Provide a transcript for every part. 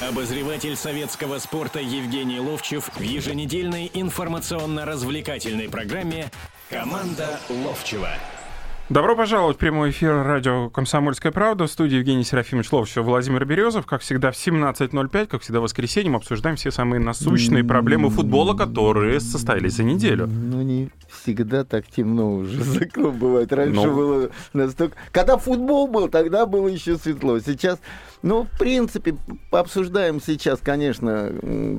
Обозреватель советского спорта Евгений Ловчев в еженедельной информационно-развлекательной программе «Команда Ловчева». Добро пожаловать в прямой эфир радио «Комсомольская правда». В студии Евгений Серафимович Ловчев, Владимир Березов. Как всегда, в 17.05, как всегда, в воскресенье мы обсуждаем все самые насущные проблемы футбола, которые состоялись за неделю. Ну, не всегда так темно уже за окном бывает. Раньше Ну. было настолько... Когда футбол был, тогда было еще светло. Сейчас, ну, в принципе, обсуждаем сейчас, конечно,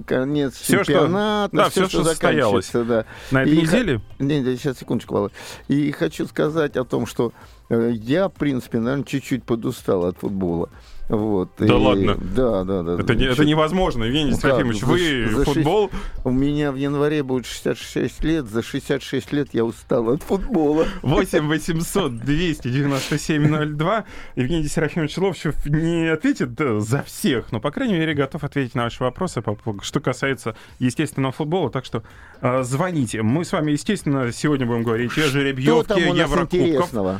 конец что- чемпионата. да, всё, всё, что состоялось. заканчивается, Да. На этой И неделе? Не, не, сейчас, секундочку, Володь. И хочу сказать о том, что э, я, в принципе, наверное, чуть-чуть подустал от футбола. Вот. Да И- ладно? Да, да, да. Это, не- это невозможно, Евгений Ну Серафимович. за Вы за футбол... У меня в январе будет 66 лет. За 66 лет я устал от футбола. 8 800 297 02. Евгений Серафимович Ловчев не ответит за всех, но, по крайней мере, готов ответить на ваши вопросы, что касается естественного футбола. Так что э, звоните. Мы с вами, естественно, сегодня будем говорить о жеребьевке Еврокубков.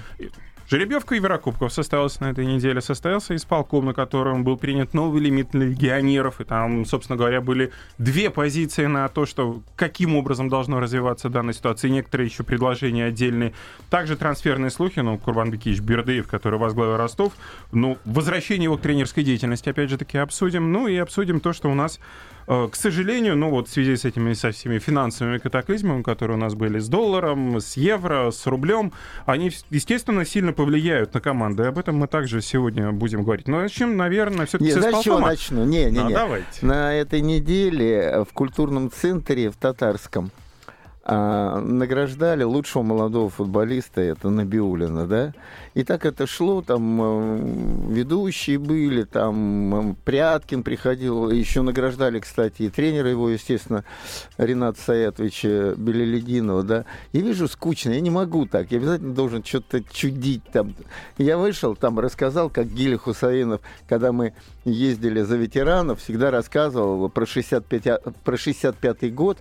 Жеребьевка Еврокубков состоялась на этой неделе. Состоялся исполком, на котором был принят новый лимит легионеров. И там, собственно говоря, были две позиции на то, что каким образом должно развиваться данная ситуация. И некоторые еще предложения отдельные. Также трансферные слухи. Ну, Курбан Бекич Бердыев, который возглавил Ростов. Ну, возвращение его к тренерской деятельности, опять же таки, обсудим. Ну, и обсудим то, что у нас к сожалению, ну вот в связи с этими со всеми финансовыми катаклизмами, которые у нас были с долларом, с евро, с рублем, они, естественно, сильно повлияют на команды. И об этом мы также сегодня будем говорить. Но начнем, наверное, все-таки с чего начну? Не, не, Ну, не. давайте. На этой неделе в культурном центре в Татарском а, награждали лучшего молодого футболиста, это Набиулина, да? И так это шло, там э, ведущие были, там Пряткин приходил, еще награждали, кстати, и тренера его, естественно, Рената Саятовича Белелединова, да? И вижу, скучно, я не могу так, я обязательно должен что-то чудить там. Я вышел, там рассказал, как Гиля Хусаинов, когда мы ездили за ветеранов, всегда рассказывал про 65, про 65-й год,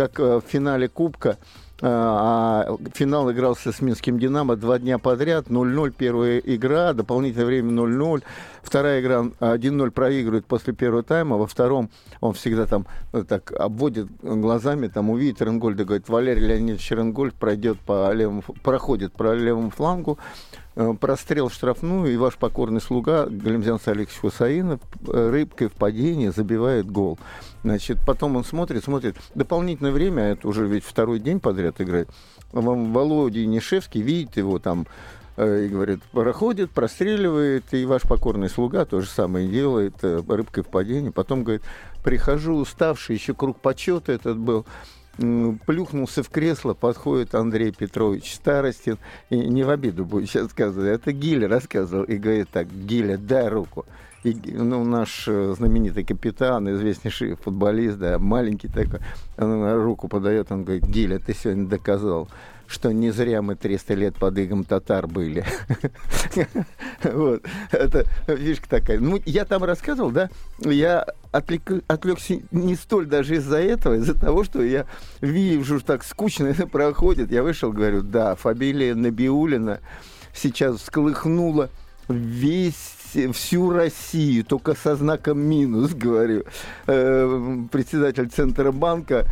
как э, в финале Кубка э, а финал игрался с Минским «Динамо» два дня подряд. 0-0 первая игра, дополнительное время 0-0. Вторая игра 1-0 проигрывает после первого тайма. Во втором он всегда там э, так обводит глазами, там увидит Ренгольда, говорит, Валерий Леонидович Ренгольд пройдет по левому, проходит по левому флангу, прострел в штрафную, и ваш покорный слуга Галимзян Салихович Хусаинов э, рыбкой в падении забивает гол. Значит, потом он смотрит, смотрит. Дополнительное время, это уже ведь второй день подряд играет. Вам Володя Нишевский видит его там э, и говорит, проходит, простреливает, и ваш покорный слуга то же самое делает, э, рыбкой в падении. Потом говорит, прихожу уставший, еще круг почета этот был, плюхнулся в кресло, подходит Андрей Петрович Старостин, и не в обиду будет сейчас сказать, это Гиля рассказывал, и говорит так, Гиля, дай руку. И, ну, наш э, знаменитый капитан, известнейший футболист, да, маленький такой, он руку подает, он говорит, Гиля, ты сегодня доказал, что не зря мы 300 лет под игом татар были. Вот. Это фишка такая. Ну, я там рассказывал, да, я отвлек- отвлекся не столь даже из-за этого, из-за того, что я вижу, что так скучно это проходит. Я вышел, говорю, да, фамилия Набиулина сейчас всколыхнула весь всю Россию, только со знаком минус, говорю. Э, председатель Центробанка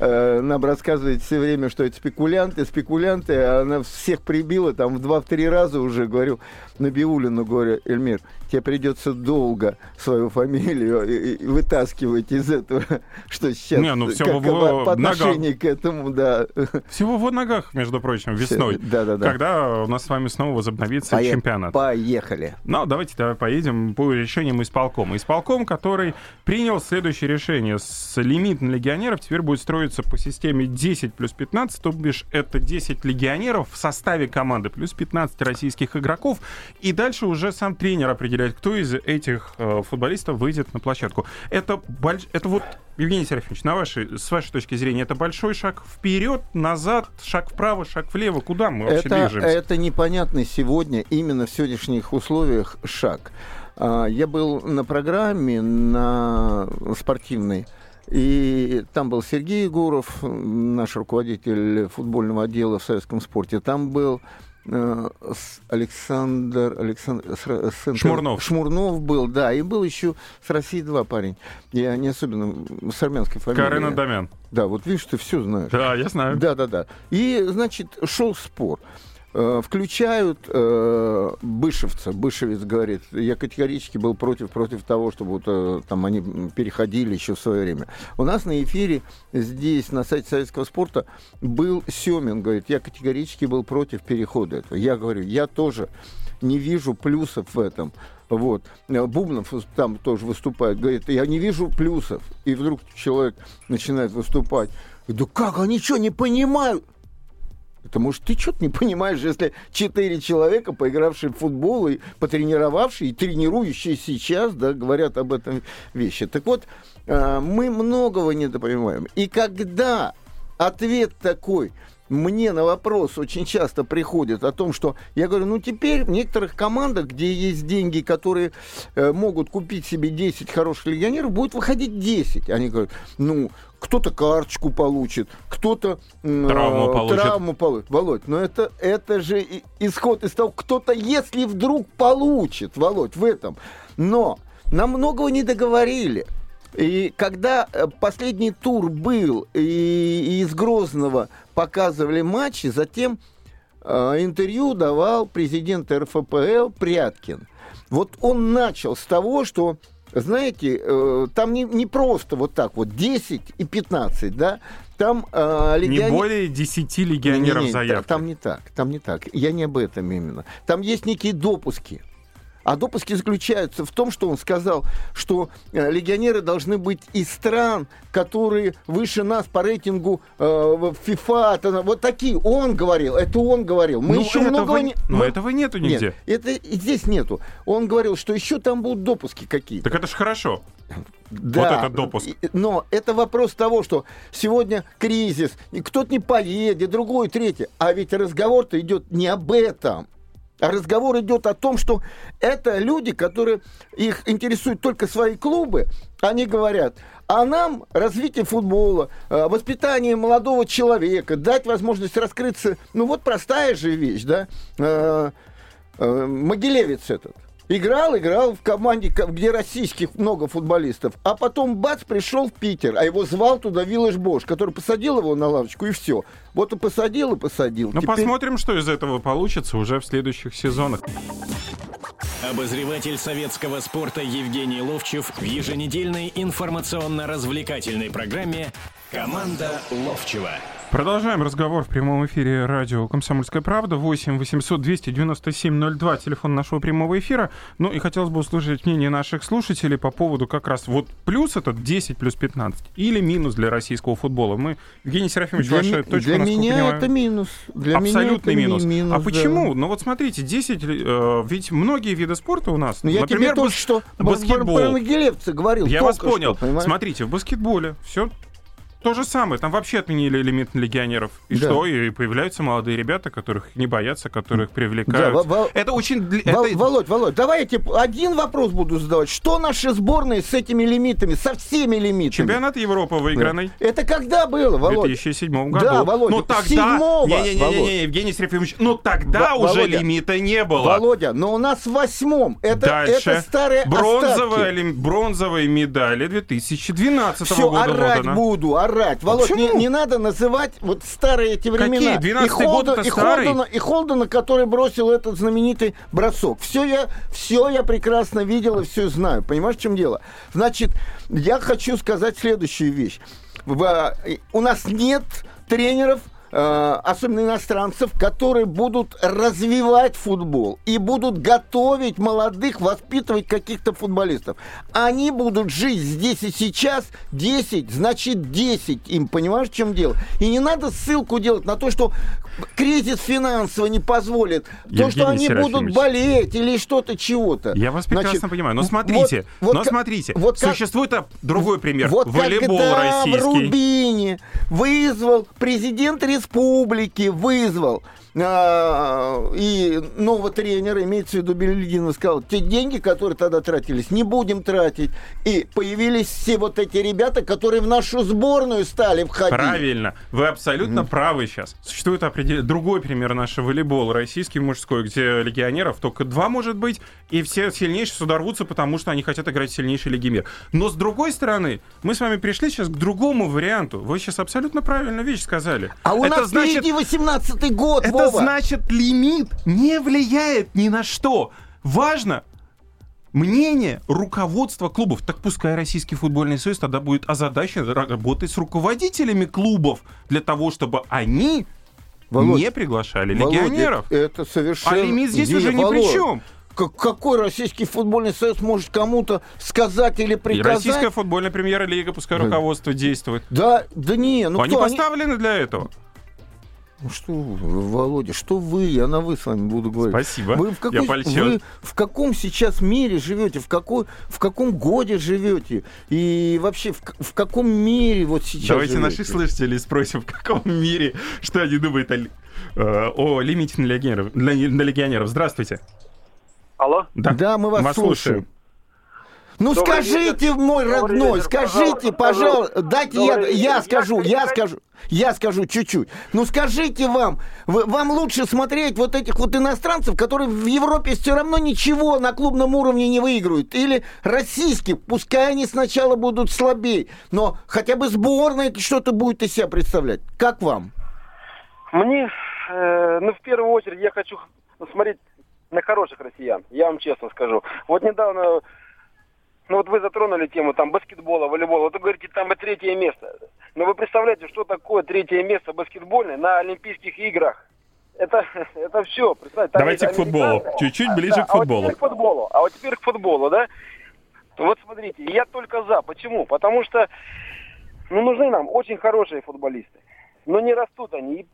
э, нам рассказывает все время, что это спекулянты, спекулянты, а она всех прибила там в два-три раза уже, говорю, Набиулину, говорю, Эльмир, тебе придется долго свою фамилию и- и вытаскивать из этого, что сейчас, Не, ну всё как в по отношению к этому, да. Всего в ногах, между прочим, весной. Да-да-да. Когда у нас с вами снова возобновится Пое- чемпионат. Поехали. Ну, давайте давай поедем по решениям исполкома. Исполком, который принял следующее решение. С лимит на легионеров теперь будет строиться по системе 10 плюс 15, то бишь это 10 легионеров в составе команды плюс 15 российских игроков. И дальше уже сам тренер определяет, кто из этих э, футболистов выйдет на площадку. Это, больш... это вот, Евгений Серафимович, на вашей, с вашей точки зрения, это большой шаг вперед, назад, шаг вправо, шаг влево. Куда мы вообще Это, движемся? это непонятный сегодня, именно в сегодняшних условиях, шаг. А, Я был на программе на спортивной, и там был Сергей Егоров, наш руководитель футбольного отдела в советском спорте. Там был Александр, Александр с Ро- с Интер- Шмурнов. Шмурнов был, да, и был еще с России два парень. Я не особенно с армянской фамилией. Карен Адамян. Да, вот видишь, ты все знаешь. Да, я знаю. Да, да, да. И, значит, шел спор. Э, Включают э, Бышевца. Бышевец говорит, я категорически был против, против того, чтобы вот, э, там они переходили еще в свое время. У нас на эфире здесь, на сайте советского спорта, был Семин, говорит, я категорически был против перехода этого. Я говорю, я тоже не вижу плюсов в этом. Вот. Э, Бубнов там тоже выступает, говорит, я не вижу плюсов. И вдруг человек начинает выступать. Да как, они что, не понимают? Это может, ты что-то не понимаешь, если четыре человека, поигравшие в футбол и потренировавшие, и тренирующие сейчас, да, говорят об этом вещи. Так вот, э, мы многого недопонимаем. И когда ответ такой, мне на вопрос очень часто приходит о том, что я говорю, ну теперь в некоторых командах, где есть деньги, которые э, могут купить себе 10 хороших легионеров, будет выходить 10. Они говорят, ну, кто-то карточку получит, кто-то м, Травму э, получит. травму получит. Володь, но это, это же исход из того, кто-то, если вдруг получит, Володь, в этом. Но нам многого не договорили. И когда э, последний тур был, и, и из Грозного показывали матчи, затем э, интервью давал президент РФПЛ Пряткин. Вот он начал с того, что, знаете, э, там не, не просто вот так вот 10 и 15, да, там э, Не легионер- более 10 легионеров не-не-не, заявки. Там не так, там не так. Я не об этом именно. Там есть некие допуски. А допуски заключаются в том, что он сказал, что э, легионеры должны быть из стран, которые выше нас по рейтингу э, FIFA. вот такие. Он говорил, это он говорил. Мы Ну, еще многого не... но мы- этого нету нигде. Нет, это здесь нету. Он говорил, что еще там будут допуски какие-то. Так это же хорошо. Да, этот допуск. Но это вопрос того, что сегодня кризис, и кто-то не поедет, другой, третий. А ведь разговор-то идет не об этом. А разговор идет о том, что это люди, которые их интересуют только свои клубы, они говорят, а нам развитие футбола, э, воспитание молодого человека, дать возможность раскрыться, ну вот простая же вещь, да, Э, э, Могилевец этот. Играл, играл в команде, ко- где российских много футболистов. А потом бац, пришел в Питер, а его звал туда Виллаж Бош, который посадил его на лавочку, и все. Вот и посадил, и посадил. Ну, Теперь- посмотрим, что из этого получится уже в следующих сезонах. Обозреватель советского спорта Евгений Ловчев в еженедельной информационно-развлекательной программе «Команда Ловчева». Продолжаем разговор в прямом эфире радио «Комсомольская правда». 8 800 297 02, телефон нашего прямого эфира. Ну и хотелось бы услышать мнение наших слушателей по поводу как раз вот плюс этот 10 плюс 15 или минус для российского футбола. Мы, Евгений Серафимович, Для, ваша ми- точка, для меня понимаю, это минус. Для меня Абсолютный это ми- минус. минус. А да. почему? Ну вот смотрите, 10, э, ведь многие виды спорта у нас, Ну, я например, тебе только бас- что баскетбол. Я вас понял. что, понимаешь? Смотрите, в баскетболе все то же самое. Там вообще отменили элемент легионеров. И Да. что? И появляются молодые ребята, которых не боятся, которых Да, привлекают. во- Это очень... Вол- это- Володь, Володь, давай я тебе один вопрос буду задавать. Что наши сборные с этими лимитами, со всеми лимитами? Чемпионат Европы выигранный. Это когда было, В Володь? 2007 году. Да, Володя, ну тогда... Не-не-не, Володь. Евгений Серафимович, ну тогда Во- уже Володя. лимита не было. Володя, но у нас в восьмом. Это, Дальше. это старые Бронзовая, остатки. ли- бронзовые медали 2012 Все, года. орать вот она. буду, орать. Володь, не, не надо называть вот старые эти времена. Какие? 12-й и Холден- год и старый? Холдена, и Холдена, который бросил этот знаменитый бросок. Все я, все я прекрасно видел и все знаю. Понимаешь, в чем дело? Значит, я хочу сказать следующую вещь. В- у нас нет тренеров, э, особенно иностранцев, которые будут развивать футбол и будут готовить молодых, воспитывать каких-то футболистов. Они будут жить здесь и сейчас 10, значит 10 им, понимаешь, в чем дело? И не надо ссылку делать на то, что кризис финансово не позволит, то, что Евгений они будут болеть или что-то чего-то. Я вас прекрасно Значит, понимаю. Но вот- смотрите, вот но как- смотрите, вот как- существует другой пример. вот Волейбол российский. в Рубине вызвал президент республики, вызвал а, и нового тренера, имеется в виду Белединов, сказал, те деньги, которые тогда тратились, не будем тратить. И появились все вот эти ребята, которые в нашу сборную стали входить. Правильно. Вы абсолютно mm. правы сейчас. Существует определ... другой пример нашего волейбола, российский мужской, где легионеров только два, может быть, и все сильнейшие сюда рвутся, потому что они хотят играть в сильнейшей лиге мира. Но с другой стороны, мы с вами пришли сейчас к другому варианту. Вы сейчас абсолютно правильную вещь сказали. А у Это нас значит... впереди 18-й год, Это Вова. значит, лимит не влияет ни на что. Важно мнение руководства клубов. Так пускай Российский футбольный союз тогда будет озадачен работать с руководителями клубов для того, чтобы они Володь, не приглашали Володь, легионеров. Это совершенно... А лимит здесь не, уже ни при чем. Какой российский футбольный союз может кому-то сказать или приказать? И российская футбольная премьер-лига, пускай руководство действует. Да, да не, ну Они кто, поставлены они... для этого. Ну что Володя, что вы? Я на вы с вами буду говорить. Спасибо. Вы в, какой, Я вы в каком сейчас мире живете? В, какой, в каком годе живете? И вообще в, в каком мире вот сейчас Давайте живете? наших слушателей спросим, в каком мире, что они думают о, э, о лимите на легионеров, на, на легионеров. Здравствуйте. Алло? Да, да мы вас, вас слушаем. слушаем. Ну Добрый скажите, вечер. мой родной, вечер, скажите, пожалуйста, дайте я, я скажу, я скажу, я скажу чуть-чуть. Ну скажите вам, вы, вам лучше смотреть вот этих вот иностранцев, которые в Европе все равно ничего на клубном уровне не выигрывают, или российских, пускай они сначала будут слабее, но хотя бы сборная что-то будет из себя представлять. Как вам? Мне, э, ну в первую очередь я хочу смотреть на хороших россиян, я вам честно скажу. Вот недавно ну вот вы затронули тему там баскетбола, волейбола. Вот вы говорите, там и третье место. Но вы представляете, что такое третье место баскетбольное на Олимпийских играх? Это, это все. Представьте, Давайте к футболу. Чуть-чуть ближе да, к футболу. А вот к футболу. А вот теперь к футболу, да? Вот смотрите, я только за. Почему? Потому что ну, нужны нам очень хорошие футболисты. Но не растут они.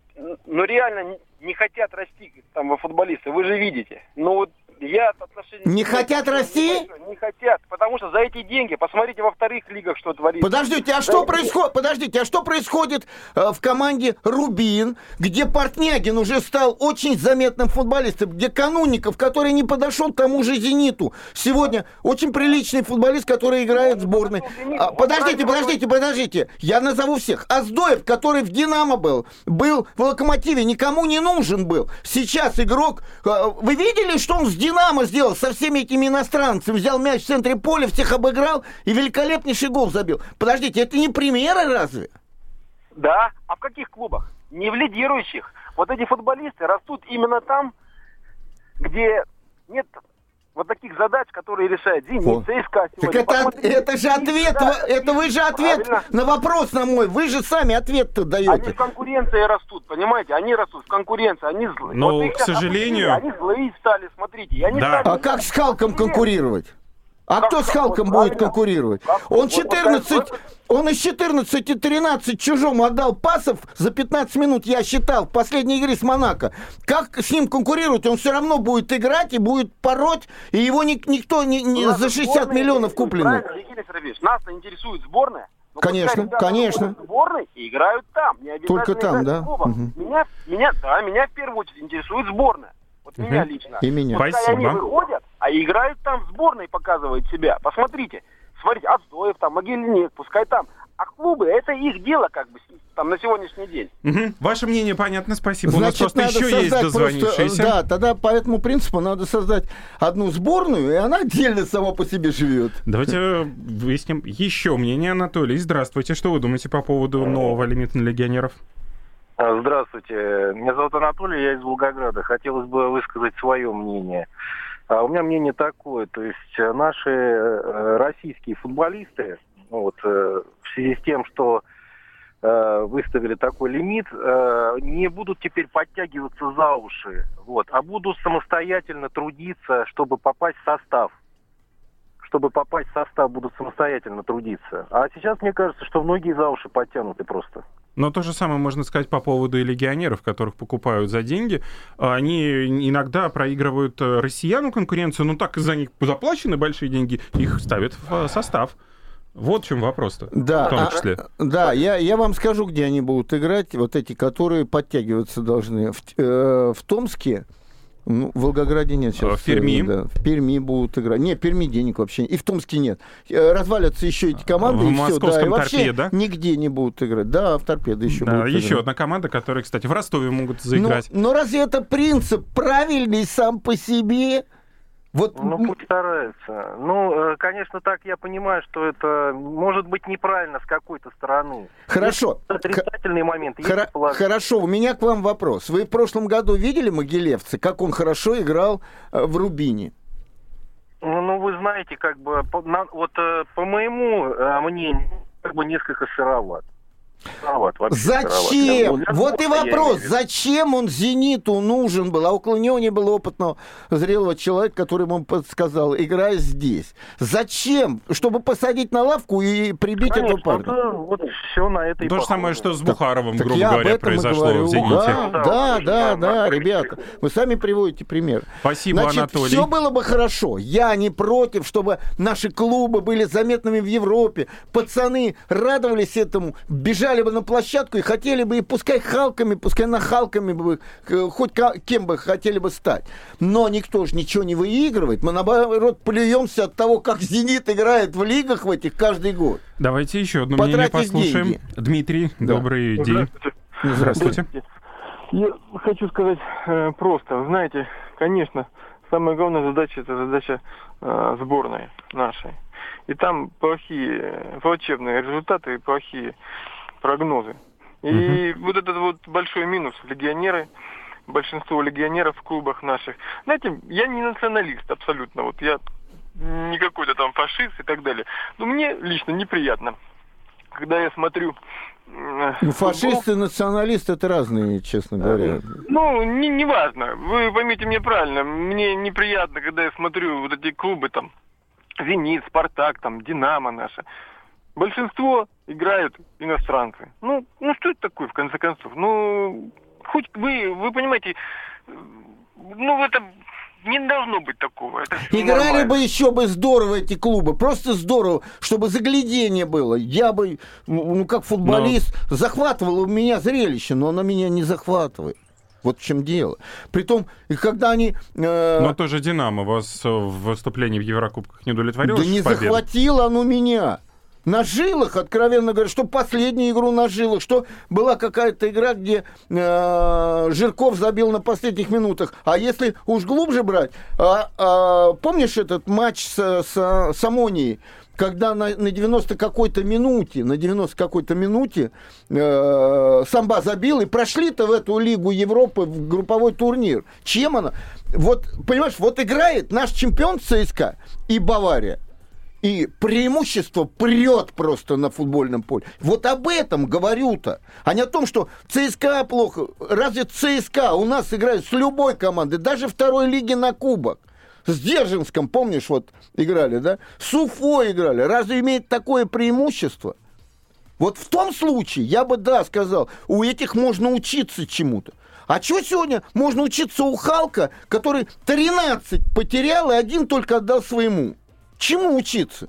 Но реально не хотят расти там футболисты. Вы же видите. Ну вот я отношения... Не хотят расти? Не хотят, потому что за эти деньги, посмотрите во вторых лигах, что творится. Подождите, а что происходит? Подождите, а что происходит э, в команде Рубин, где Портнягин уже стал очень заметным футболистом, где Канунников, который не подошел к тому же Зениту, сегодня очень приличный футболист, который играет в сборной. А, подождите, подождите, подождите, я назову всех. Аздоев, который в Динамо был, был в Локомотиве, никому не нужен был. Сейчас игрок, э, вы видели, что он с Динамо сделал со всеми этими иностранцами. Взял мяч в центре поля, всех обыграл и великолепнейший гол забил. Подождите, это не примеры разве? Да, а в каких клубах? Не в лидирующих. Вот эти футболисты растут именно там, где нет вот таких задач, которые решает Зенит, ЦСКА сегодня. Так это, это же ответ, да, это вы же ответ правильно. на вопрос на мой, вы же сами ответ-то даете. Они в конкуренции растут, понимаете, они растут в конкуренции, они злые. Но, вот к сожалению... Они злые стали, смотрите. Они да. стали... А как с Халком конкурировать? А кто с Халком будет конкурировать? Он 14, вот, он из 14 и 13 чужому отдал пасов за 15 минут, я считал, в последней игре с Монако. Как с ним конкурировать? Он все равно будет играть и будет пороть, и его ни, никто не, не за 60 миллионов купленный. Нас интересует сборная. Но конечно, конечно. Сборной и играют там. Не Только там, да. Угу. Меня, меня, да, меня в первую очередь интересует сборная. Вот угу. меня лично. И меня. Пускай Спасибо. они выходят, а играют там в сборной, показывают себя. Посмотрите. Смотрите, Отстоев там, Могильник, пускай там. А клубы, это их дело, как бы, там, на сегодняшний день. Угу. Ваше мнение понятно, спасибо. Значит, У нас просто еще есть дозвонившиеся. Просто, да, тогда по этому принципу надо создать одну сборную, и она отдельно сама по себе живет. Давайте выясним еще мнение Анатолий. Здравствуйте. Что вы думаете по поводу нового лимита на легионеров? А, здравствуйте. Меня зовут Анатолий, я из Волгограда. Хотелось бы высказать свое мнение. А у меня мнение такое, то есть э, наши э, российские футболисты, ну вот, э, в связи с тем, что выставили такой лимит, не будут теперь подтягиваться за уши, вот, а будут самостоятельно трудиться, чтобы попасть в состав чтобы попасть в состав, будут самостоятельно трудиться. А сейчас мне кажется, что многие за уши подтянуты просто. Но то же самое можно сказать по поводу и легионеров, которых покупают за деньги. Они иногда проигрывают э, россиянам конкуренцию, но так за них заплачены большие деньги, их ставят в э, состав. Вот в чем вопрос-то. Да, в том а- числе. Да, я, я вам скажу, где они будут играть, вот эти, которые подтягиваться должны. В, э, в Томске, ну, в Волгограде нет сейчас. А в Перми? Да, в Перми будут играть. Нет, в Перми денег вообще нет. И в Томске нет. Э, Развалятся еще эти команды, В и все. Да, и вообще «Торпедо»? нигде не будут играть. Да, в торпедо еще Да, будут еще играть. одна команда, которая, кстати, в Ростове могут Но, заиграть. но разве это принцип правильный сам по себе? Вот Ну, пусть стараются. Ну, э, конечно, так я понимаю, что это может быть неправильно с какой-то стороны. хорошо. Есть моменты, есть Хоро- положительные. Хорошо, у меня к вам вопрос. Вы в прошлом году видели Могилевца, как он хорошо играл э, в Рубине? Ну, вы знаете, как бы, по, на- вот э, по моему мнению, как бы несколько сыроват. Вообще. Зачем? Для Вот и вопрос. Зачем он «Зениту» нужен был? А около него не было опытного, зрелого человека, который ему подсказал, играй здесь. Зачем? Чтобы посадить на лавку и прибить этого Конечно, парня? это вот все на это и То же самое, что с Бухаровым, Так грубо об говоря, этом и произошло говорю. в «Зените». Да, Да, да, да, да, ребята. Вы сами приводите пример. Спасибо, Значит, Анатолий. все было бы хорошо. Я не против, чтобы наши клубы были заметными в Европе. Пацаны радовались этому, бежали бы на площадку и хотели бы, и пускай халками, пускай нахалками бы, э, хоть кем бы хотели бы стать. Но никто же ничего не выигрывает. Мы, наоборот, плюемся от того, как «Зенит» играет в лигах в этих каждый год. Давайте еще одно мнение Потратить послушаем. деньги. Дмитрий, Да. добрый день. Здравствуйте. Здравствуйте. Я хочу сказать э, просто, Вы знаете, конечно, самая главная задача это задача э, сборной нашей. И там плохие, э, плачевные результаты и плохие прогнозы. И вот этот вот большой минус легионеры, большинство легионеров в клубах наших. Знаете, я не националист абсолютно. Вот я не какой-то там фашист и так далее. Но мне лично неприятно, когда я смотрю э, Ну. Фашисты и националисты это разные, честно говоря. Ну, не, не важно. Вы поймите меня правильно. Мне неприятно, когда я смотрю вот эти клубы там, Зенит, Спартак, там, Динамо наша. Большинство играют иностранцы. Ну, ну что это такое, в конце концов? Ну, хоть вы, вы понимаете, ну, это не должно быть такого. Это Играли нормально. бы еще бы здорово эти клубы, просто здорово, чтобы заглядение было. Я бы, ну, как футболист, захватывало у меня зрелище, но оно меня не захватывает. Вот в чем дело. Притом, и когда они... э, Но тоже «Динамо» вас в выступлении в Еврокубках не удовлетворило? да не победа? захватило оно меня. На жилах, откровенно говоря, что последнюю игру на жилах, что была какая-то игра, где э, Жирков забил на последних минутах. А если уж глубже брать, а, а, помнишь этот матч с, с, с Амонией, когда на, на 90 какой-то минуте, на 90 какой-то минуте э, Самба забил, и прошли-то в эту Лигу Европы в групповой турнир. Чем она? Вот, понимаешь, вот играет наш чемпион ЦСКА и Бавария. И преимущество прет просто на футбольном поле. Вот об этом говорю-то. А не о том, что ЦСКА плохо. Разве ЦСКА у нас играет с любой командой, даже второй лиги на кубок. С Дзержинском, помнишь, вот играли, да? С Уфой играли. Разве имеет такое преимущество? Вот в том случае я бы, да, сказал, у этих можно учиться чему-то. А что сегодня можно учиться у Халка, который 13 потерял и один только отдал своему? Чему учиться?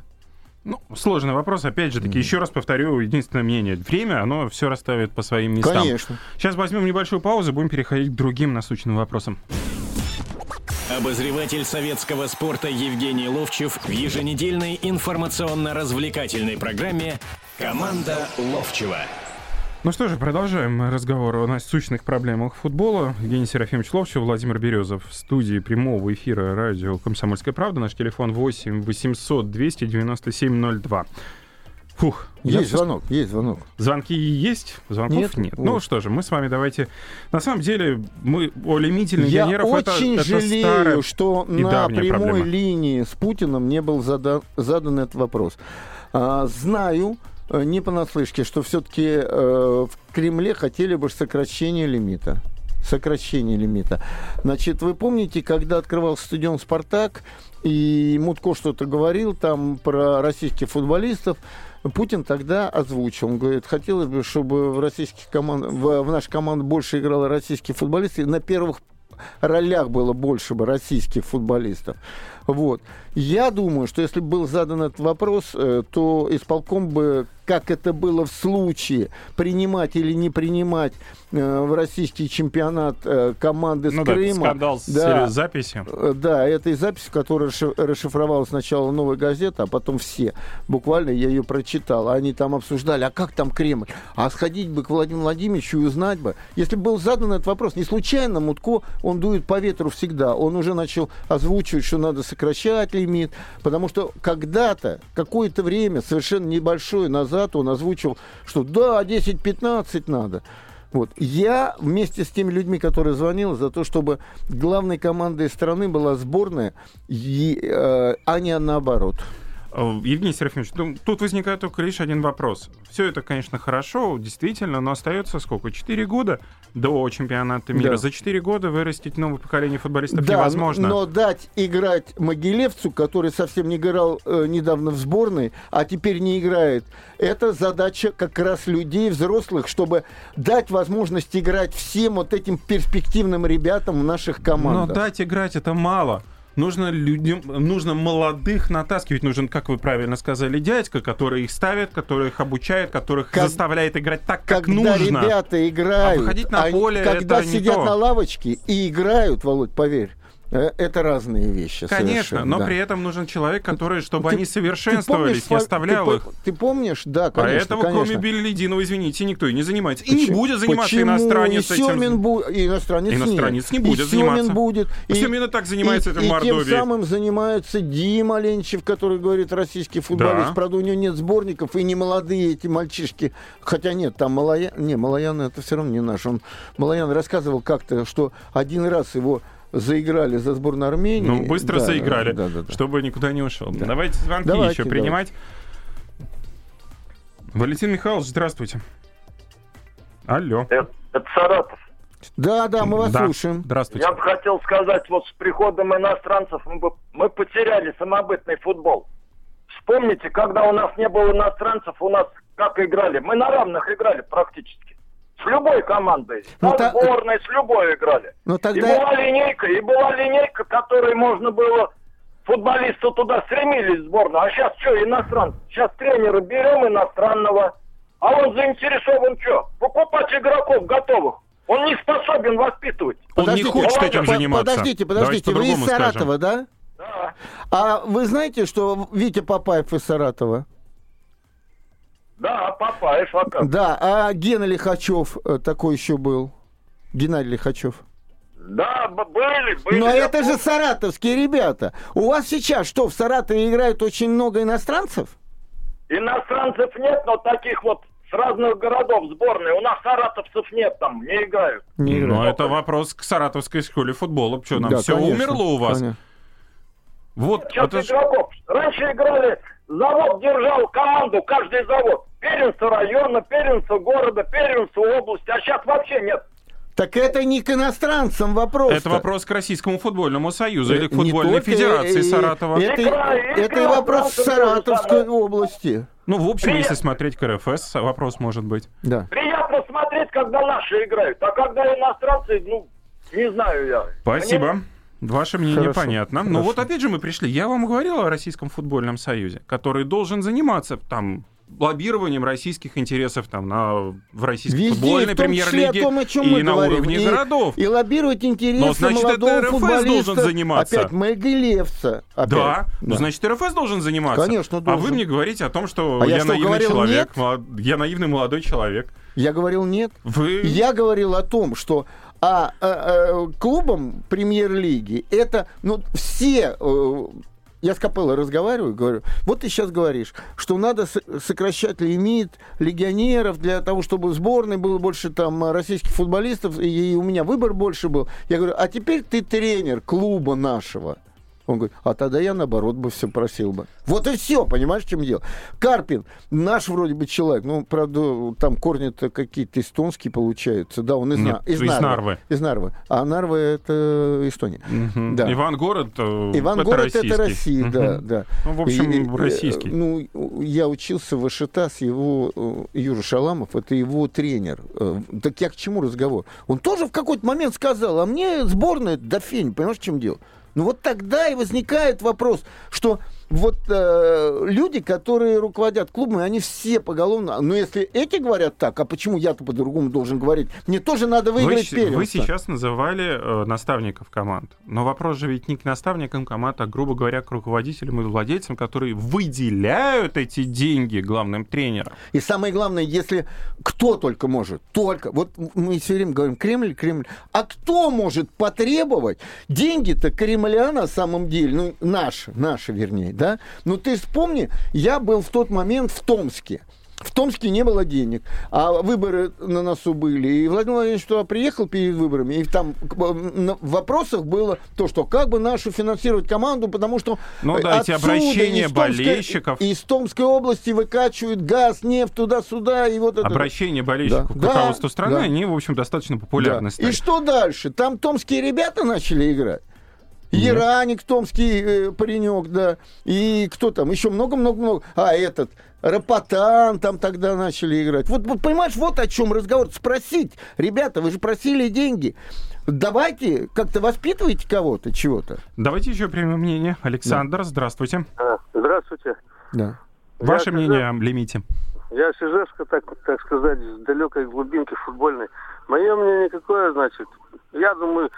Ну, сложный вопрос. Опять же таки, еще раз повторю, единственное мнение. Время, оно все расставит по своим местам. Конечно. Сейчас возьмем небольшую паузу, будем переходить к другим насущным вопросам. Обозреватель советского спорта Евгений Ловчев в еженедельной информационно-развлекательной программе «Команда Ловчева». Ну что же, продолжаем разговор о насущных проблемах футбола. Евгений Серафимович Ловчев, Владимир Березов в студии прямого эфира радио «Комсомольская правда». Наш телефон 8 800 297 02. Фух, я Есть всё- звонок, есть звонок. Звонки есть, звонков Нет? нет. Ну что же, мы с вами давайте... На самом деле, мы о лимите Я это, очень это жалею, старая что на прямой проблема. линии с Путиным не был задан, задан этот вопрос. А, знаю, не понаслышке, что все-таки в Кремле хотели бы сокращения лимита. Сокращение лимита. Значит, вы помните, когда открывался стадион «Спартак», и Мутко что-то говорил там про российских футболистов, Путин тогда озвучил. Он говорит, хотелось бы, чтобы в, российских команд... в, в нашей команде больше играло российских футболистов, на первых ролях было больше бы российских футболистов. Вот. Я думаю, что если бы был задан этот вопрос, э, то исполком бы как это было в случае, принимать или не принимать э, в российский чемпионат э, команды с ну, да, Крыма. скандал с да, записью. Э, да, этой записи, которая расшифровала сначала «Новая газета», а потом все. Буквально я ее прочитал. Они там обсуждали, а как там Кремль? А сходить бы к Владимиру Владимировичу и узнать бы. Если был задан этот вопрос, не случайно Мутко, он дует по ветру всегда. Он уже начал озвучивать, что надо сокращать лимит, потому что когда-то, какое-то время, совершенно небольшое назад, он озвучил, что да, 10-15 надо. Вот. Я вместе с теми людьми, которые звонил, за то, чтобы главной командой страны была сборная, и, э, а не наоборот. Э, Евгений Серафимович, ну, тут возникает только лишь один вопрос. Все это, конечно, хорошо, действительно, но остается сколько? Четыре года до чемпионата мира. Да. За четыре года вырастить новое поколение футболистов да, невозможно. но дать играть Могилевцу, который совсем не играл э, недавно в сборной, а теперь не играет, это задача как раз людей, взрослых, чтобы дать возможность играть всем вот этим перспективным ребятам в наших командах. Но дать играть это мало нужно людям, нужно молодых натаскивать, нужен, как вы правильно сказали, дядька, который их ставит, который их обучает, которых как, заставляет играть так, как когда нужно. Когда ребята играют, а выходить на поле, они, когда это сидят не то. на лавочке и играют, Володь, поверь, это разные вещи. Конечно, но да. при этом нужен человек, который, чтобы ты, они совершенствовались, ты не оставлял ты, их. Ты помнишь, да, конечно. А этого, конечно. кроме Беллидинова, извините, никто и не занимается. И Почему? не будет заниматься Почему? иностранец и этим. Бу... И иностранец, иностранец нет. не будет и Семин заниматься. будет. И, Семин и так занимается и, этим и Мордовии. тем самым занимается Дима Ленчев, который говорит российский футболист. Да. Правда, у него нет сборников, и не молодые эти мальчишки. Хотя нет, там Малоян... Не, Малоян это все равно не наш. Он... Малоян рассказывал как-то, что один раз его заиграли за сборную Армении. Ну, быстро да, заиграли, да, да, да. чтобы никуда не ушел. Да. Давайте звонки Давайте, еще принимать. Валентин Михайлович, здравствуйте. Алло. Это, это Саратов. Да, да, мы вас Да. слушаем. Здравствуйте. Я бы хотел сказать, вот с приходом иностранцев мы, бы- мы потеряли самобытный футбол. Вспомните, когда у нас не было иностранцев, у нас как играли? Мы на равных играли практически. С любой командой. Ну, та- сборной, с любой играли. Ну, И тогда... была линейка, и была линейка, которой можно было... Футболисты туда стремились в сборную. А сейчас что, иностранцы? Сейчас тренера берем иностранного. А он заинтересован что? Покупать игроков готовых. Он не способен воспитывать. Он не Подождите, хочет этим заниматься. Подождите, Давайте подождите, вы из по-другому скажем. Саратова, да? Да. А вы знаете, что Витя Папаев из Саратова? Да, Папаев, а? Да, а Гена Лихачев э, такой еще был. Геннадий Лихачев. Да, были, были. Но это же помню. саратовские ребята. У вас сейчас что, в Саратове играет очень много иностранцев? Иностранцев нет, но таких вот с разных городов сборной. У нас саратовцев нет там, не играют. Не Ну, играют. это вопрос к Саратовской школе футбола. Что, нам Да, все конечно, умерло у вас? конечно. Вот, Сейчас это игроков. Раньше играли, завод держал команду, каждый завод. Первенство района, первенство города, первенство области. А сейчас вообще нет. Так это не к иностранцам вопрос. это вопрос к Российскому футбольному союзу или к Э, футбольной только, федерации э, Саратова. Это, Игра, это и вопрос Саратовской области. Ну, в общем, Привет. если смотреть к РФС, вопрос может быть. Да. Приятно смотреть, когда наши играют. А когда иностранцы, ну, не знаю я. Спасибо. Мне- Ваше мнение Хорошо, понятно. Ну хорошо. вот опять же мы пришли. Я вам говорил о Российском футбольном союзе, который должен заниматься там лоббированием российских интересов там на, в российской Везде, футбольной премьер-лиге о том, о чем и на говорим. уровне и, городов. И лоббировать интересы Но, значит, это молодого РФС футболиста. должен заниматься. Опять Могилевца. Опять. Да, ну значит РФС должен заниматься. Конечно, А должен. вы мне говорите о том, что А я я, что, наивный говорил человек, нет? я наивный молодой человек. Я говорил нет. Вы Я говорил о том, что а, а, а, клубам премьер-лиги это ну, все э, я с Капелло разговариваю, говорю, вот ты сейчас говоришь, что надо со- сокращать лимит легионеров для того, чтобы в сборной было больше там российских футболистов, и у меня выбор больше был. Я говорю, а теперь ты тренер клуба нашего. Он говорит, а тогда я наоборот бы все просил бы. Вот и все, понимаешь, в чем дело. Карпин, наш вроде бы человек, ну, правда, там корни-то какие-то эстонские получаются. Да, он из, Нет, На- из, из Нарвы. Нарвы. Из Нарвы. А Нарва это Эстония. Мгм. Да. Иван Город, э, Иван это Россия, да, Мгм. да. Ну, в общем, И, э, российский. Ну, я учился в Ашитас, его э, Юра Шаламов, это его тренер. Э, Так я к чему разговор? Он тоже в какой-то момент сказал, а мне сборная да фень, понимаешь, в чем дело? Ну вот тогда и возникает вопрос, что вот э, люди, которые руководят клубами, они все поголовно... Но если эти говорят так, а почему я-то по-другому должен говорить? Мне тоже надо выиграть вы, первенство. Вы сейчас называли э, наставников команд. Но вопрос же ведь не к наставникам команд, а, грубо говоря, к руководителям и владельцам, которые выделяют эти деньги главным тренерам. И самое главное, если кто только может, только... Вот мы все время говорим Кремль, Кремль. А кто может потребовать? Деньги-то Кремля на самом деле, ну, наши, наши, вернее, да? Ну, ты вспомни, я был в тот момент в Томске. В Томске не было денег, а выборы на носу были. И Владимир Владимирович туда приехал перед выборами, и там в вопросах было то, что как бы нашу финансировать команду, потому что ну, да, эти обращения из Томской, болельщиков. Из Томской области выкачивают газ, нефть туда-сюда. И вот это... Обращения болельщиков да. к руководству да, страны, да. они, в общем, достаточно популярны да. стали. И что дальше? Там томские ребята начали играть. Ераник, томский э, паренек, да. И кто там? Еще много-много-много. А, этот, Рапотан там тогда начали играть. Вот, понимаешь, вот о чем разговор. Спросить, ребята, вы же просили деньги. Давайте как-то воспитывайте кого-то, чего-то. Давайте еще примем мнение. Александр, да. здравствуйте. А, здравствуйте. Да. Ваше я мнение о лимите? Я с Ижевска, так, так сказать, с далекой глубинки футбольной. Мое мнение какое, значит? Я думаю,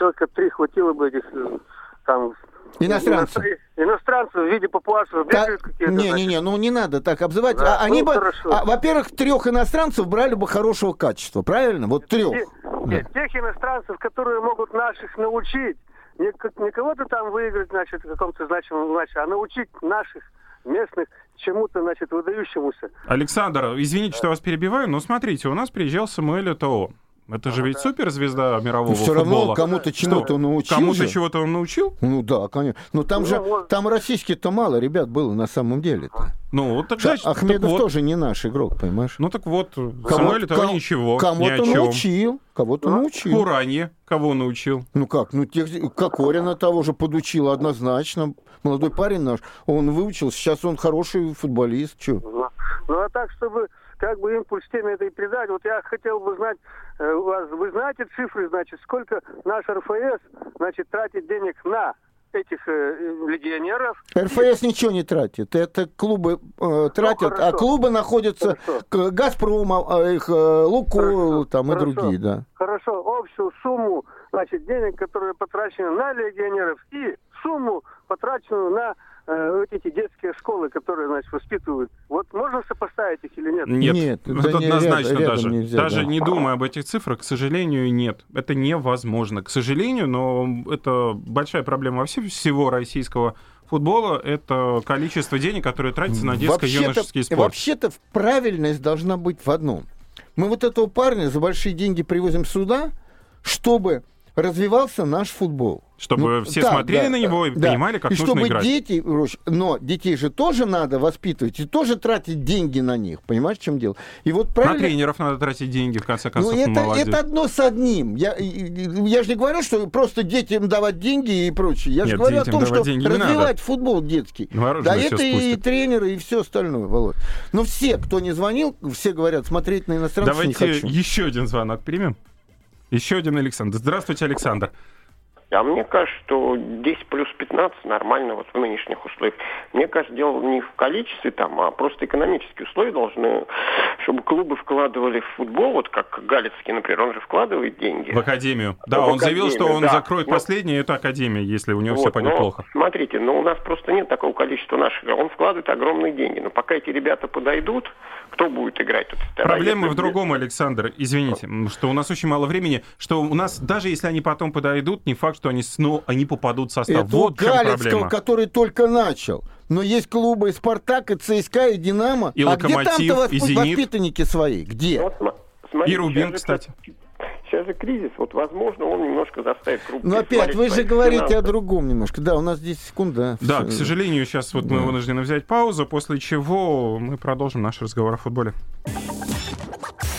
человека три хватило бы этих э, там Иностранцев. Иностранцев в виде папуасов бегают какие-то. Не-не-не, ну не надо так обзывать. Да, а, они ну, бы, а, во-первых, трех иностранцев брали бы хорошего качества, правильно? Вот трех. Те, да. Тех иностранцев, которые могут наших научить, не, не кого-то там выиграть, значит, в каком-то значимом матче, а научить наших местных чему-то, значит, выдающемуся. Александр, извините, да. что вас перебиваю, но смотрите, у нас приезжал Самуэль ТО. Это же ведь суперзвезда мирового все футбола. равно кому-то чему-то он научил. Кому-то чего-то он научил? Ну да, конечно. Но там ну, же, вот. там российских-то мало ребят было на самом деле-то. Ну, так значит, Ахмедов так вот. тоже не наш игрок, понимаешь? Ну так вот, Самуэль того ком- ничего. Кому-то научил, кого-то ну, научил. Куранье кого научил? Ну как, ну тех, Кокорина того же подучил однозначно. Молодой парень наш, он выучил, сейчас он хороший футболист. Чё? Ну, ну а так, чтобы как бы импульс теме этой придать. Вот я хотел бы знать, у вас, вы знаете цифры, значит, сколько наш РФС, значит, тратит денег на этих э, легионеров. РФС ничего не тратит. Это клубы э, тратят, ну, а клубы находятся к Газпрома, э, их э, Лукойл там хорошо. и другие, да. Хорошо, общую сумму, значит, денег, которые потрачены на легионеров и сумму, потраченную на э, вот эти детские школы, которые, значит, воспитывают. Вот можно сопоставить их или нет? Нет, нет это, это однозначно рядом, даже. нельзя, даже да. не думая об этих цифрах, к сожалению, нет. Это невозможно. К сожалению, но это большая проблема вообще всего российского футбола это количество денег, которое тратится на детско-юношеский спорт. Вообще-то правильность должна быть в одном. Мы вот этого парня за большие деньги привозим сюда, чтобы развивался наш футбол. Чтобы ну, все да, смотрели да, на него и да. понимали, как и нужно чтобы играть. дети, но детей же тоже надо воспитывать и тоже тратить деньги на них. Понимаешь, в чем дело? И вот правильно... На тренеров надо тратить деньги, в конце концов, ну, это, это одно с одним. Я, я же не говорю, что просто детям давать деньги и прочее. Я Нет, же говорю о том, что развивать надо. футбол детский. Мороженое да, это спустят. и тренеры, и все остальное, Володь. Но все, кто не звонил, все говорят, смотреть на иностранцев Давайте не хочу. еще один звонок примем. Еще один Александр. Здравствуйте, Александр. А мне кажется, что 10 плюс 15 нормально вот в нынешних условиях. Мне кажется, дело не в количестве там, а просто экономические условия должны, чтобы клубы вкладывали в футбол, вот как Галицкий, например, он же вкладывает деньги. В академию. Да, в он академию, заявил, что он да. закроет ну, последнюю эту академию, если у него вот, все пойдет плохо. Смотрите, но у нас просто нет такого количества наших. Он вкладывает огромные деньги. Но пока эти ребята подойдут, кто будет играть? Тут Проблема в другом, Александр. Извините, что у нас очень мало времени, что у нас, даже если они потом подойдут, не факт, что они, ну, они попадут в состав. Это вот Галицкого, который только начал. Но есть клубы и «Спартак», и «ЦСКА», и «Динамо». И а где «Локомотив», там-то и «Зенит». воспитанники свои? Где? Ну, смотрите, И «Рубин», сейчас же- кстати. Сейчас же кризис, вот возможно, он немножко заставит клуб Ну опять, вы же говорите финансы. о другом немножко. Да, у нас 10 секунд, да. Всё. к сожалению, сейчас вот мы Да. вынуждены взять паузу, после чего мы продолжим наш разговор о футболе.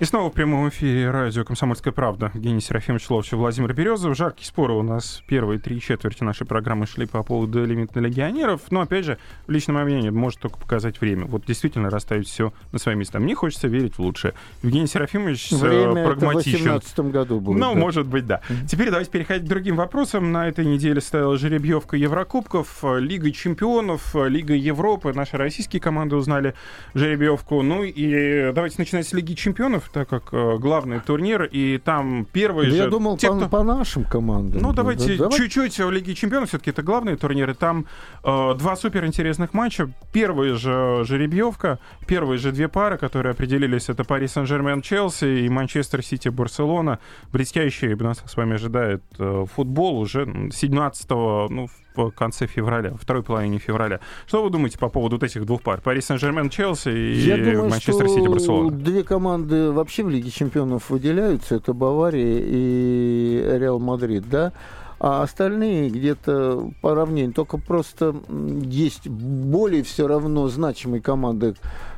И снова в прямом эфире радио «Комсомольская правда». Евгений Серафимович Ловчев, Владимир Березов. Жаркие споры у нас первые три четверти нашей программы шли по поводу элемента легионеров. Но, опять же, в личном мнении может только показать время. Вот действительно расставить все на свои места. Мне хочется верить в лучшее. Евгений Серафимович э, Время прагматичен. это в 2018 году будет. Ну, да. может быть, да. Теперь давайте переходить к другим вопросам. На этой неделе стояла жеребьевка Еврокубков, э, Лига чемпионов, э, Лига Европы. Наши российские команды узнали жеребьевку. Ну и давайте начинать с Лиги чемпионов, так как э, главный турнир, и там первый Да же... я думал, те, по, кто- по нашим командам. Ну, Да, давайте да, давай. чуть-чуть в Лиге Чемпионов, все-таки это главные турниры. Там э, два суперинтересных матча. Первая же жеребьевка, первые же две пары, которые определились, это Пари Сен-Жермен Челси и Манчестер Сити Барселона. Блестящий нас с вами ожидает э, футбол уже 17 ну, в конце февраля, второй половине февраля. Что вы думаете по поводу вот этих двух пар? Пари Сен-Жермен Челси и Я думаю, Манчестер Сити Барселона. две команды вообще в Лиге чемпионов выделяются. Это Бавария и Реал Мадрид, да? А остальные где-то по равнению. Только просто есть более все равно значимые команды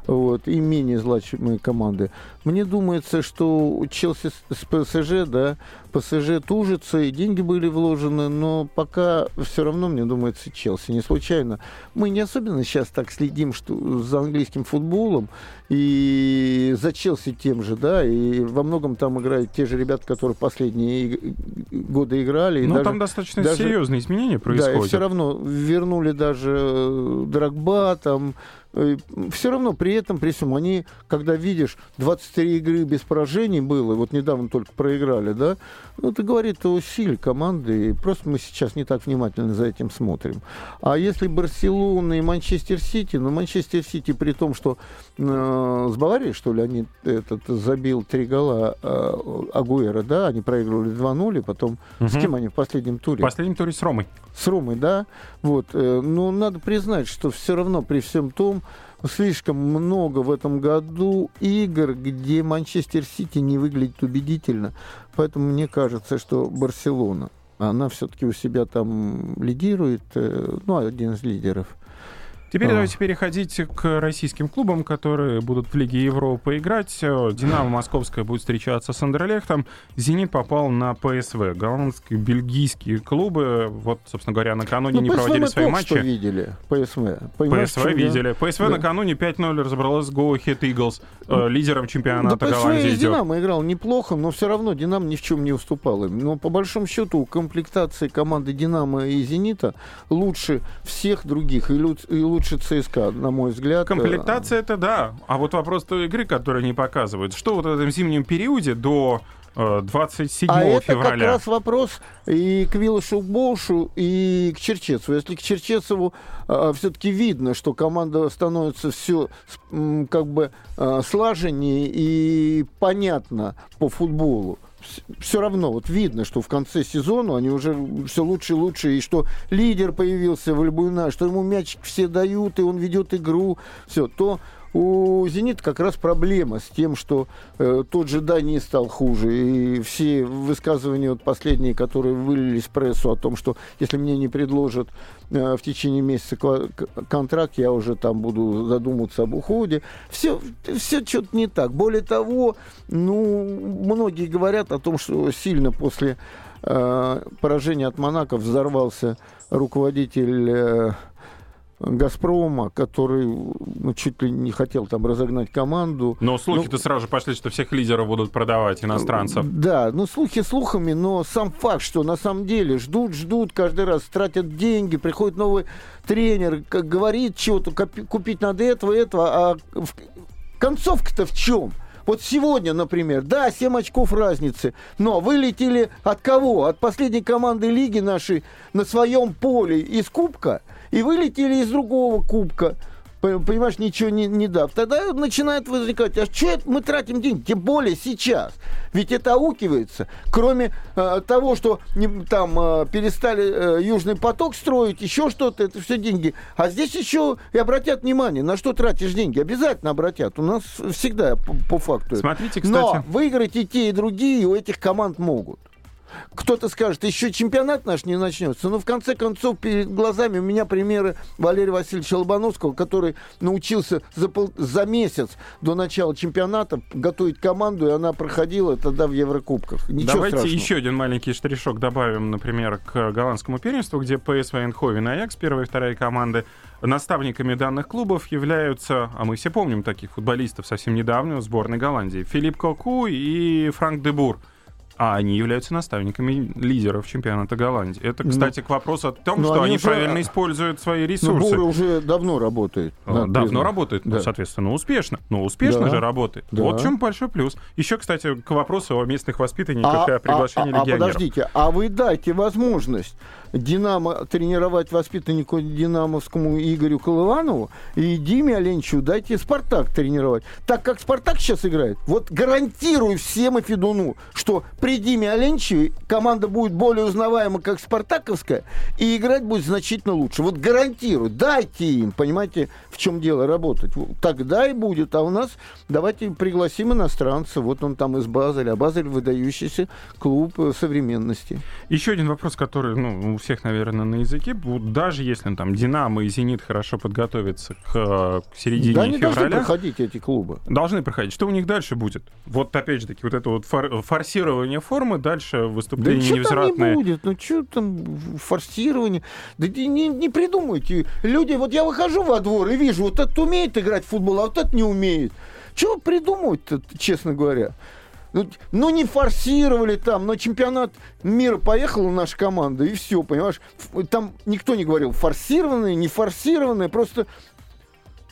вот, и менее значимые команды. Мне думается, что Челси с ПСЖ, да, ПСЖ тужится, и деньги были вложены, но пока все равно, мне думается, Челси. Не случайно. Мы не особенно сейчас так следим что, за английским футболом и за Челси тем же, да, и во многом там играют те же ребята, которые последние годы играли. Ну, даже- там достаточно даже- серьезные изменения да, и происходят. все равно вернули даже Драгба, там, все равно при этом, при всем, они, когда видишь, 23 игры без поражений было, вот недавно только проиграли, да, ну, это говорит о силе команды, и просто мы сейчас не так внимательно за этим смотрим. А если Барселона и Манчестер Сити, ну, Манчестер Сити при том, что э, с Баварией, что ли, они этот, забил три гола э, Агуэра, да, они проигрывали 2-0, и потом с Мгм. кем они в последнем туре? В последнем туре с Ромой. с Ромой, да, вот, э, но надо признать, что все равно при всем том слишком много в этом году игр, где Манчестер Сити не выглядит убедительно, поэтому мне кажется, что Барселона, она все-таки у себя там лидирует, э, ну, один из лидеров. Теперь А. давайте переходить к российским клубам, которые будут в Лиге Европы играть. Э, Динамо Московская будет встречаться с Андерлехтом. Зенит попал на ПСВ. Голландские, бельгийские клубы, вот, собственно говоря, накануне Ну, не ПСВ проводили мы свои матчи. что видели, ПСВ. Понимаешь, ПСВ видели. ПСВ Да. накануне 5-0 разобралась с Go Eagles, э, лидером Да чемпионата ПСВ Голландии. и. Динамо играл неплохо, но все равно Динамо ни в чем не уступал им. Но по большому счету у комплектации команды Динамо и Зенита лучше всех других и, и лучше ЦСКА, на мой взгляд. Комплектация это да. А вот вопрос той игры, которую они показывают. Что вот в этом зимнем периоде до э, 27 А это февраля? как раз вопрос и к Вилошу Боушу, и к Черчесову. Если к Черчесову все-таки видно, что команда становится все как бы а, слаженнее и понятно по футболу, все равно вот видно, что в конце сезона они уже все лучше и лучше, и что лидер появился в Альбуина, что ему мячик все дают, и он ведет игру, все, то у «Зенита» как раз проблема с тем, что э, тот же Дани стал хуже. И все высказывания вот последние, которые вылились в прессу о том, что если мне не предложат э, в течение месяца контракт, я уже там буду задумываться об уходе. Все, все что-то не так. Более того, ну, многие говорят о том, что сильно после э, поражения от Монако взорвался руководитель... Газпрома, который ну, чуть ли не хотел там разогнать команду. Но слухи-то сразу же пошли, что всех лидеров будут продавать иностранцев. Да, ну слухи слухами, но сам факт, что на самом деле ждут, ждут, каждый раз тратят деньги, приходит новый тренер, как говорит чего-то, купить надо этого, этого, а концовка-то в чем? Вот сегодня, например, да, 7 очков разницы, но вылетели от кого? От последней команды лиги нашей на своем поле из Кубка и вылетели из другого Кубка. Понимаешь, ничего не, не дав. Тогда начинает возникать, а что это мы тратим деньги? Тем более сейчас. Ведь это аукивается. Кроме э, того, что не- там э, перестали э, Южный поток строить, еще что-то, это все деньги. А здесь еще и обратят внимание, на что тратишь деньги. Обязательно обратят. У нас всегда по, по факту. Смотрите, кстати. Но выиграть и те, и другие у этих команд могут. Кто-то скажет, еще чемпионат наш не начнется. Но в конце концов перед глазами у меня примеры Валерия Васильевича Лобановского, который научился за, пол, за месяц до начала чемпионата готовить команду, и она проходила тогда в Еврокубках. Ничего Давайте страшного. еще один маленький штришок добавим, например, к голландскому первенству, где ПСВ Эйнховен и Аякс, первая и вторая команды, наставниками данных клубов являются, а мы все помним таких футболистов совсем недавно в сборной Голландии, Филипп Коку и Франк Дебур. А они являются наставниками лидеров чемпионата Голландии. Это, кстати, к вопросу о том, ну, что они они уже- правильно используют свои Но ресурсы. Бура уже давно работает. А, надо Давно признать. работает, ну, Да. соответственно, успешно. Но успешно Да. же работает. Да. Вот в чем большой плюс. Еще, кстати, к вопросу о местных воспитанниках и о приглашении а, а, легионеров. подождите, а вы дайте возможность Динамо тренировать воспитаннику Динамовскому Игорю Колыванову и Диме Оленчу дайте Спартак тренировать. Так как Спартак сейчас играет, вот гарантирую всем и Федуну, что при Диме Оленчеве команда будет более узнаваема, как спартаковская, и играть будет значительно лучше. Вот гарантирую. Дайте им, понимаете, в чем дело, работать. Тогда и будет. А у нас давайте пригласим иностранца. Вот он там из Базеля. А Базель выдающийся клуб э, современности. Еще один вопрос, который ну, всех, наверное, на языке. Вот даже если там Динамо и Зенит хорошо подготовятся к, э, к середине да, они должны февраля, проходить эти клубы. должны проходить. Что у них дальше будет? Вот опять же таки, вот это вот фор- форсирование формы, дальше Да выступления ничего там не будет. Ну что там форсирование? Да не, не, не придумайте. Люди, вот я выхожу во двор и вижу, вот этот умеет играть в футбол, а вот этот не умеет. Чего придумывать-то, честно говоря? Ну, ну, не форсировали там, на чемпионат мира поехала наша команда, и все, понимаешь? Там никто не говорил форсированные, не форсированные, просто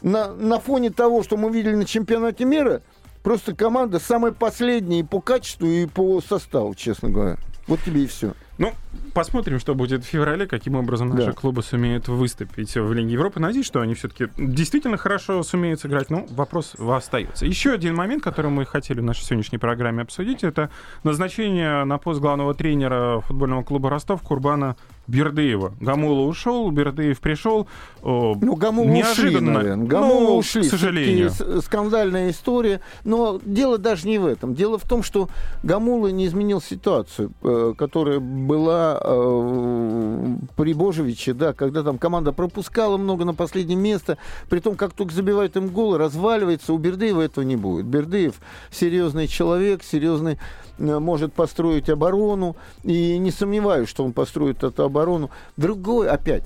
на, на фоне того, что мы видели на чемпионате мира, просто команда самая последняя и по качеству, и по составу, честно говоря. Вот тебе и все. Ну, посмотрим, что будет в феврале, каким образом наши Да. клубы сумеют выступить в Лиге Европы. Надеюсь, что они все-таки действительно хорошо сумеют сыграть. Ну, вопрос остается. Еще один момент, который мы хотели в нашей сегодняшней программе обсудить, это назначение на пост главного тренера футбольного клуба Ростов Курбана Бердыева. Гамула ушел, Бердыев пришел. О, Ну, Гамулы ушли, неожиданно. наверное. Гамулы Ну, ушли. К сожалению. С- скандальная история. Но дело даже не в этом. Дело в том, что Гамула не изменил ситуацию, э, которая была э, при Божевиче, да, когда там команда пропускала много на последнее место, при том, как только забивает им голы, разваливается. У Бердыева этого не будет. Бердыев серьезный человек, серьезный э, может построить оборону, и не сомневаюсь, что он построит эту оборону. Другой, опять,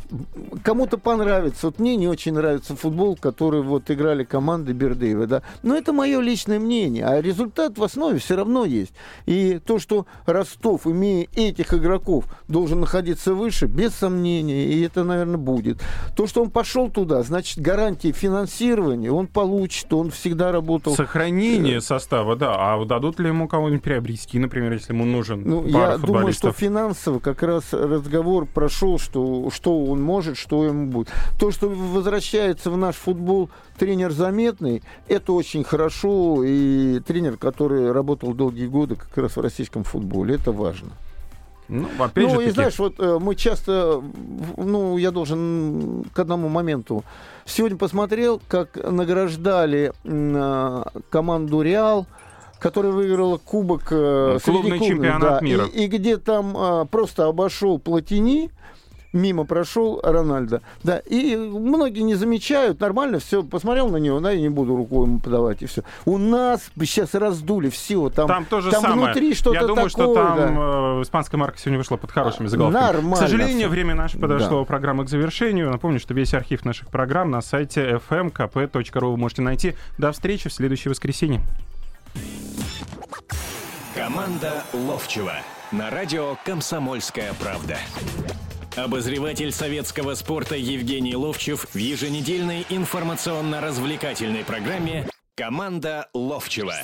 кому-то понравится. Вот мне не очень нравится футбол, который вот играли команды Бердыева, да. Но это мое личное мнение. А результат в основе все равно есть. И то, что Ростов, имея этих игроков, должен находиться выше, без сомнения, и это, наверное, будет. То, что он пошел туда, значит, гарантии финансирования он получит, он всегда работал. Сохранение состава, да. А дадут ли ему кого-нибудь приобрести, например, если ему нужен Ну, я думаю, что финансово как раз разговор прошел, что, что он может, что ему будет. То, что возвращается в наш футбол тренер заметный, это очень хорошо. И тренер, который работал долгие годы как раз в российском футболе, это важно. Ну, опять ну, же и таки, знаешь, вот э, мы часто, ну, я должен к одному моменту. Сегодня посмотрел, как награждали а, команду Реал, которая выиграла кубок э, клубный клубных, чемпионат да, мира. И, и где там а, просто обошел Платини, мимо прошел Рональдо. Да, и многие не замечают, нормально все, посмотрел на него, да, я не буду рукой ему подавать, и все. У нас сейчас раздули все, там, Там то же там самое. внутри что-то Я думаю, что такое, там да. э, испанская марка сегодня вышла под хорошими заголовками. Нормально К сожалению, всё. время наше подошло Да. программы к завершению. Напомню, что весь архив наших программ на сайте fmkp.ru вы можете найти. До встречи в следующее воскресенье. Команда Ловчева на радио «Комсомольская правда». Обозреватель советского спорта Евгений Ловчев в еженедельной информационно-развлекательной программе «Команда Ловчева».